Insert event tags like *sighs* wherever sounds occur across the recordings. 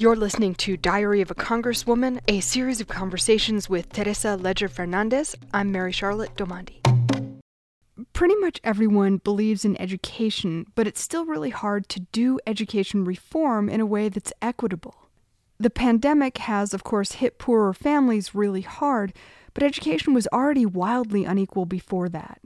You're listening to Diary of a Congresswoman, a series of conversations with Teresa Leger Fernandez. I'm Mary Charlotte Domandi. Pretty much everyone believes in education, but it's still really hard to do education reform in a way that's equitable. The pandemic has, of course, hit poorer families really hard, but education was already wildly unequal before that.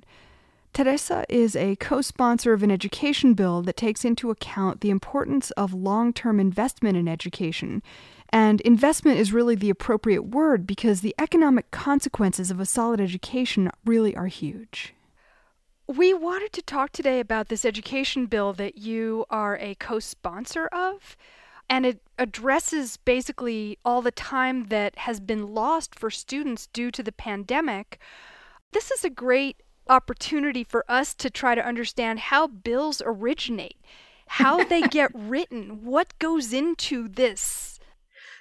Teresa is a co sponsor of an education bill that takes into account the importance of long term investment in education. And investment is really the appropriate word because the economic consequences of a solid education really are huge. We wanted to talk today about this education bill that you are a co sponsor of. And it addresses basically all the time that has been lost for students due to the pandemic. This is a great opportunity for us to try to understand how bills originate, how they *laughs* get written, what goes into this.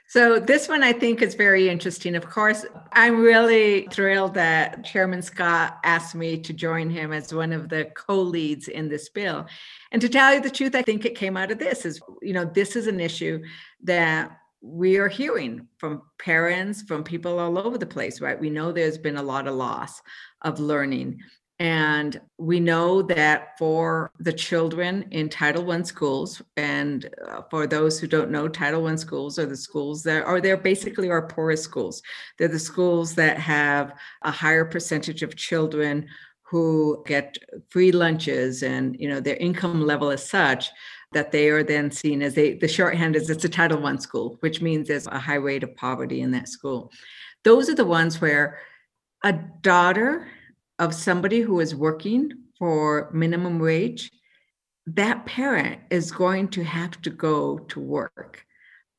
So, this one I think is very interesting. Of course, I'm really thrilled that Chairman Scott asked me to join him as one of the co leads in this bill. And to tell you the truth, I think it came out of this is, you know, this is an issue that we are hearing from parents, from people all over the place, right? We know there's been a lot of loss of learning. And we know that for the children in Title I schools, and uh, for those who don't know, Title I schools are the schools that are they're basically our poorest schools. They're the schools that have a higher percentage of children who get free lunches, and you know their income level is such that they are then seen as a the shorthand is it's a Title One school, which means there's a high rate of poverty in that school. Those are the ones where a daughter of somebody who is working for minimum wage, that parent is going to have to go to work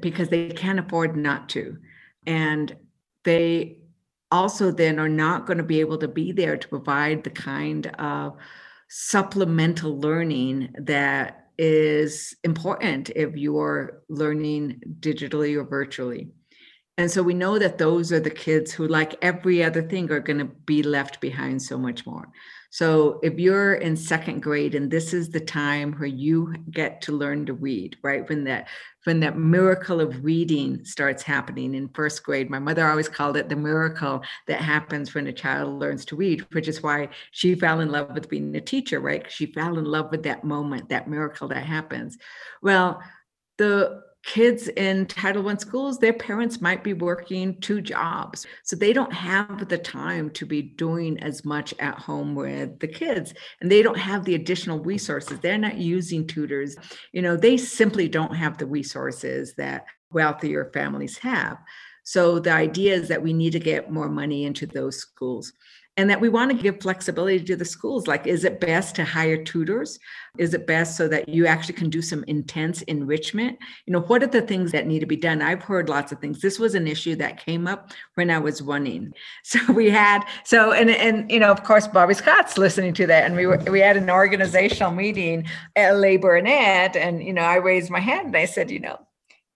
because they can't afford not to. And they also then are not going to be able to be there to provide the kind of supplemental learning that is important if you're learning digitally or virtually. And so we know that those are the kids who, like every other thing, are going to be left behind so much more. So if you're in second grade and this is the time where you get to learn to read, right? When that when that miracle of reading starts happening in first grade. My mother always called it the miracle that happens when a child learns to read, which is why she fell in love with being a teacher, right? She fell in love with that moment, that miracle that happens. Well, the kids in Title I schools, their parents might be working two jobs. So they don't have the time to be doing as much at home with the kids. And they don't have the additional resources. They're not using tutors. You know, they simply don't have the resources that wealthier families have. So the idea is that we need to get more money into those schools and that we want to give flexibility to the schools. Like is it best to hire tutors? Is it best so that you actually can do some intense enrichment? You know what are the things that need to be done? I've heard lots of things. This was an issue that came up when i was running. *laughs* So we had so and and you know of course bobby scott's listening to that and we were we had an organizational meeting at labor and ed and you know i raised my hand and i said you know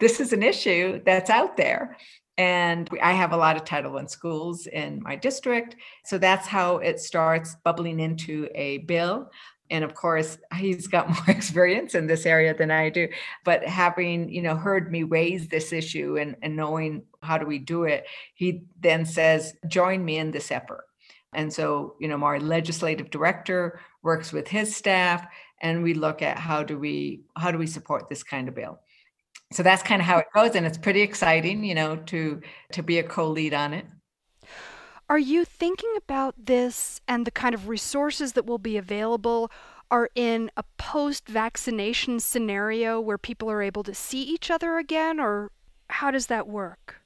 this is an issue that's out there and I have a lot of Title I schools in my district. So that's how it starts bubbling into a bill. And of course, *laughs* he's got more *laughs* experience in this area than I do. But having, you know, heard me raise this issue and, and knowing how do we do it, he then says, join me in this effort. And so, you know, our legislative director works with his staff and we look at how do we how do we support this kind of bill so that's kind of how it goes and it's pretty exciting you know to to be a co-lead on it. Are you thinking about this and the kind of resources that will be available are in a post vaccination scenario where people are able to see each other again or how does that work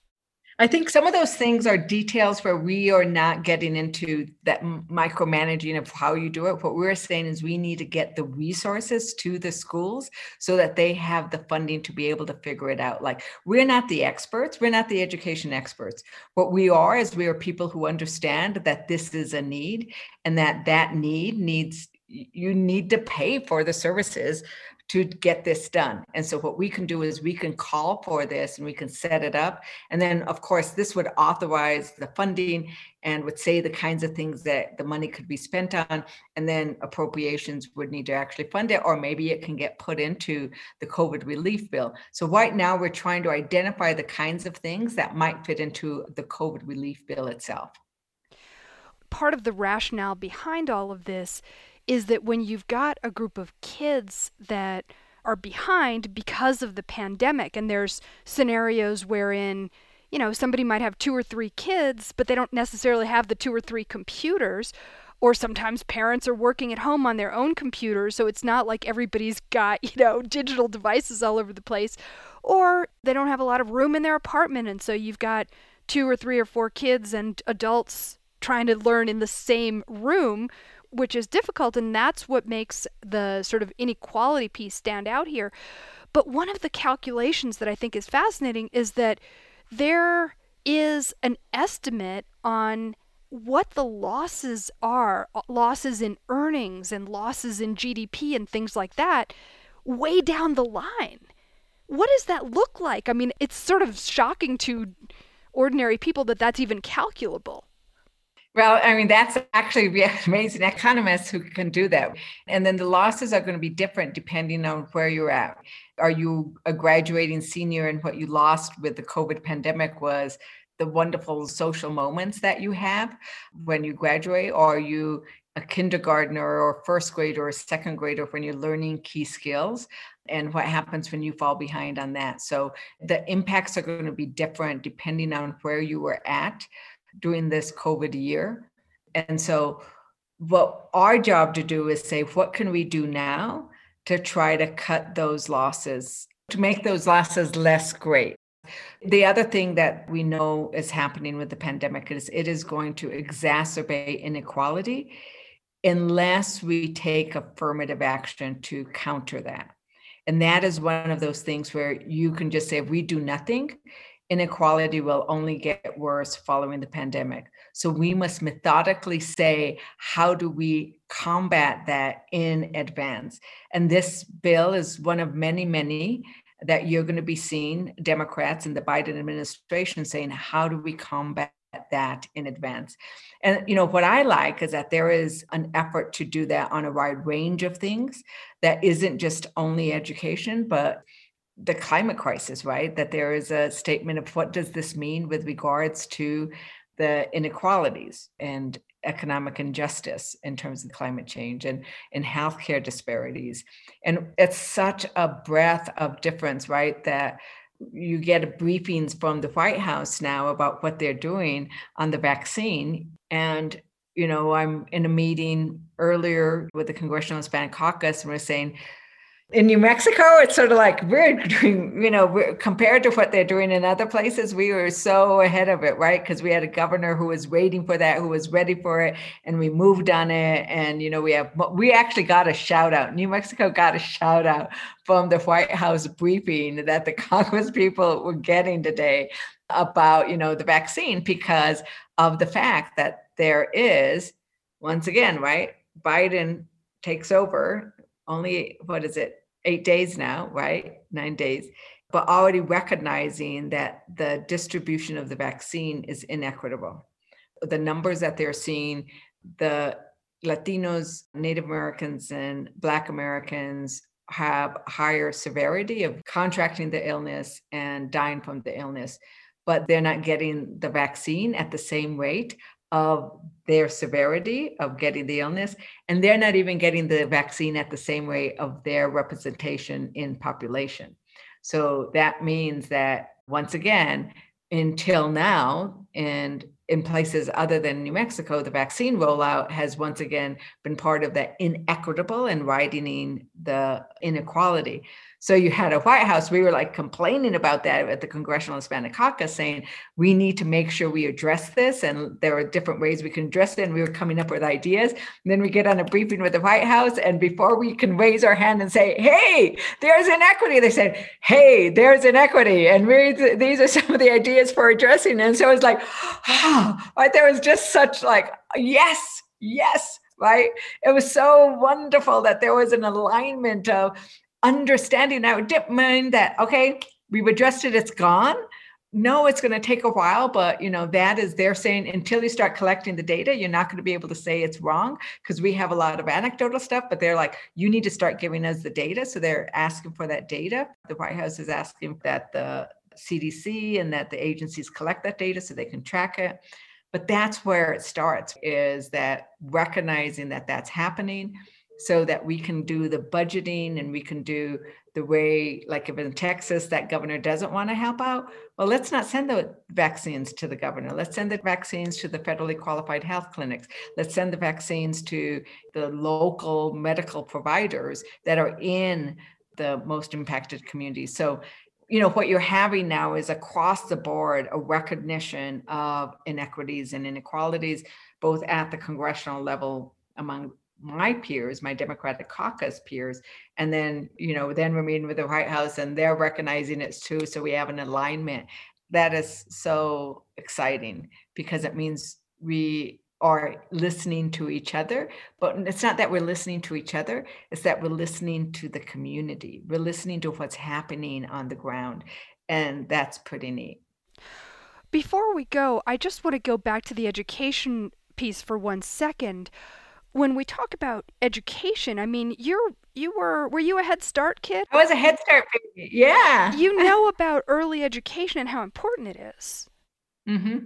I think some of those things are details where we are not getting into that micromanaging of how you do it. What we're saying is we need to get the resources to the schools so that they have the funding to be able to figure it out. Like we're not the experts, we're not the education experts. What we are is we are people who understand that this is a need and that that need needs you need to pay for the services to get this done. And so what we can do is we can call for this and we can set it up. And then of course this would authorize the funding and would say the kinds of things that the money could be spent on and then appropriations would need to actually fund it or maybe it can get put into the covid relief bill so right now we're trying to identify the kinds of things that might fit into the covid relief bill itself part of the rationale behind all of this is that when you've got a group of kids that are behind because of the pandemic, and there's scenarios wherein you know, somebody might have two or three kids, but they don't necessarily have the two or three computers. Or sometimes parents are working at home on their own computers, so it's not like everybody's got, *laughs* you know, digital devices all over the place. Or they don't have a lot of room in their apartment, and so you've got two or three or four kids and adults trying to learn in the same room which is difficult, and that's what makes the sort of inequality piece stand out here. But one of the calculations that I think is fascinating is that there is an estimate on what the losses are losses in earnings and losses in GDP and things like that way down the line. What does that look like? I mean, it's sort of shocking to ordinary people that that's even calculable. Well, I mean, that's actually amazing economists who can do that. And then the losses are going to be different depending on where you're at. Are you a graduating senior and what you lost with the COVID pandemic was the wonderful social moments that you have when you graduate? Or are you a kindergartner or first grader or second grader when you're learning key skills? and what happens when you fall behind on that. So the impacts are going to be different depending on where you were at during this COVID year. And so, what our job to do is say, what can we do now to try to cut those losses, to make those losses less great? The other thing that we know is happening with the pandemic is it is going to exacerbate inequality unless we take affirmative action to counter that. And that is one of those things where you can just say, if we do nothing, inequality will only get worse following the pandemic. So we must methodically say, how do we combat that in advance? And this bill is one of many, many that you're going to be seeing Democrats in the Biden administration saying, how do we combat that in advance. And you know what I like is that there is an effort to do that on a wide range of things that isn't just only education, but the climate crisis, right? That there is a statement of what does this mean with regards to the inequalities and economic injustice in terms of climate change and in healthcare disparities. And it's such a breadth of difference, right? That you get briefings from the White House now about what they're doing on the vaccine. And, you know, I'm in a meeting earlier with the Congressional Hispanic Caucus, and we're saying, in New Mexico, it's sort of like we're doing, you know, compared to what they're doing in other places, we were so ahead of it, right? Because we had a governor who was waiting for that, who was ready for it, and we moved on it. And, you know, we have, we actually got a shout out. New Mexico got a shout out from the White House briefing that the *laughs* Congress people were getting today about, you know, the vaccine because of the fact that there is, once again, right? Biden takes over only what is it eight days now, right? Nine days, but already recognizing that the distribution of the vaccine is inequitable. The numbers that they're seeing, the Latinos, Native Americans, and Black Americans have higher severity of contracting the illness and dying from the illness, but they're not getting the vaccine at the same rate of their severity of getting the illness and they're not even getting the vaccine at the same rate of their representation in population so that means that once again until now and in places other than New Mexico, the vaccine rollout has once again been part of that inequitable and widening the inequality. So you had a White House, we were like complaining about that at the Congressional Hispanic Caucus, saying we need to make sure we address this. And there are different ways we can address it. And we were coming up with ideas. And then we get on a briefing with the White House. And before we can raise our hand and say, hey, there's inequity, they said, hey, there's inequity. And we, these are some of the ideas for addressing it. And so it's like, oh, *sighs* right, there was just such like, yes, yes, right? It was so wonderful that there was an alignment of understanding. Now didn't mean that okay we've addressed it it's gone. No it's going to take a while but you know that is they're saying until you start collecting the data you're not going to be able to say it's wrong because we have a lot of anecdotal stuff but they're like you need to start giving us the data so they're asking for that data. The white house is asking that the cdc and that the agencies collect that data so they can track it. But that's where it starts is that recognizing that that's happening so that we can do the budgeting and we can do the way, like if in Texas that governor doesn't want to help out, well, let's not send the vaccines to the governor. Let's send the vaccines to the federally qualified health clinics. Let's send the vaccines to the local medical providers that are in the most impacted communities. So, you know, what you're having now is across the board a recognition of inequities and inequalities, both at the congressional level among my peers, my Democratic caucus peers, and then you know then we're meeting with the White House and they're recognizing it too, so we have an alignment. That is so exciting because it means we are listening to each other, but it's not that we're listening to each other; it's that we're listening to the community. We're listening to what's happening on the ground, and that's pretty neat. Before we go, I just want to go back to the education piece for one second when we talk about education, I mean, you're you were were you a Head Start kid? I was a Head Start baby. Yeah. You *laughs* know about early education and how important it is. Mm-hmm.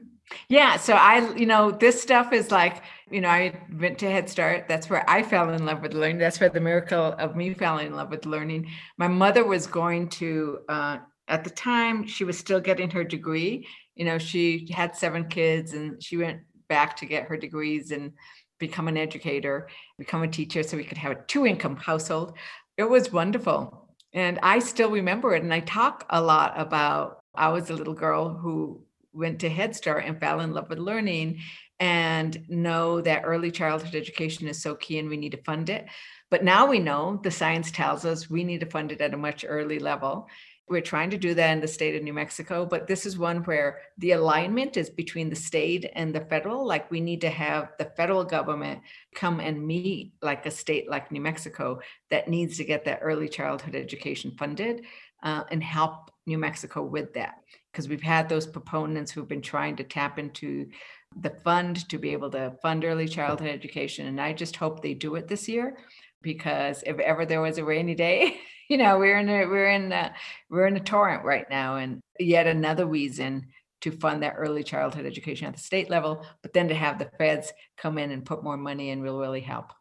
Yeah. So I, you know, this stuff is like, you know, I went to Head Start. That's where I fell in love with learning. That's where the miracle of me falling in love with learning. My mother was going to, uh, at the time, she was still getting her degree. You know, she had seven kids and she went back to get her degrees and become an educator, become a teacher so we could have a two income household. It was wonderful. And I still remember it. And I talk a lot about I was a little girl who went to Head Start and fell in love with learning and know that early childhood education is so key and we need to fund it. But now we know the science tells us we need to fund it at a much early level. We're trying to do that in the state of New Mexico, but this is one where the alignment is between the state and the federal. Like we need to have the federal government come and meet like a state like New Mexico that needs to get that early childhood education funded uh, and help New Mexico with that. Because we've had those proponents who've been trying to tap into the fund to be able to fund early childhood education. And I just hope they do it this year because if ever there was a rainy day, *laughs* you know we're in a we're in a, we're in a torrent right now and yet another reason to fund that early childhood education at the state level but then to have the feds come in and put more money in will really help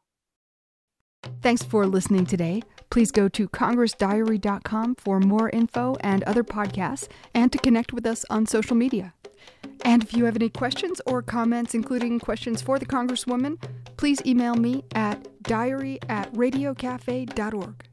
Thanks for listening today. Please go to congressdiary.com for more info and other podcasts and to connect with us on social media. And if you have any questions or comments, including questions for the Congresswoman, please email me at diary at radiocafe.org.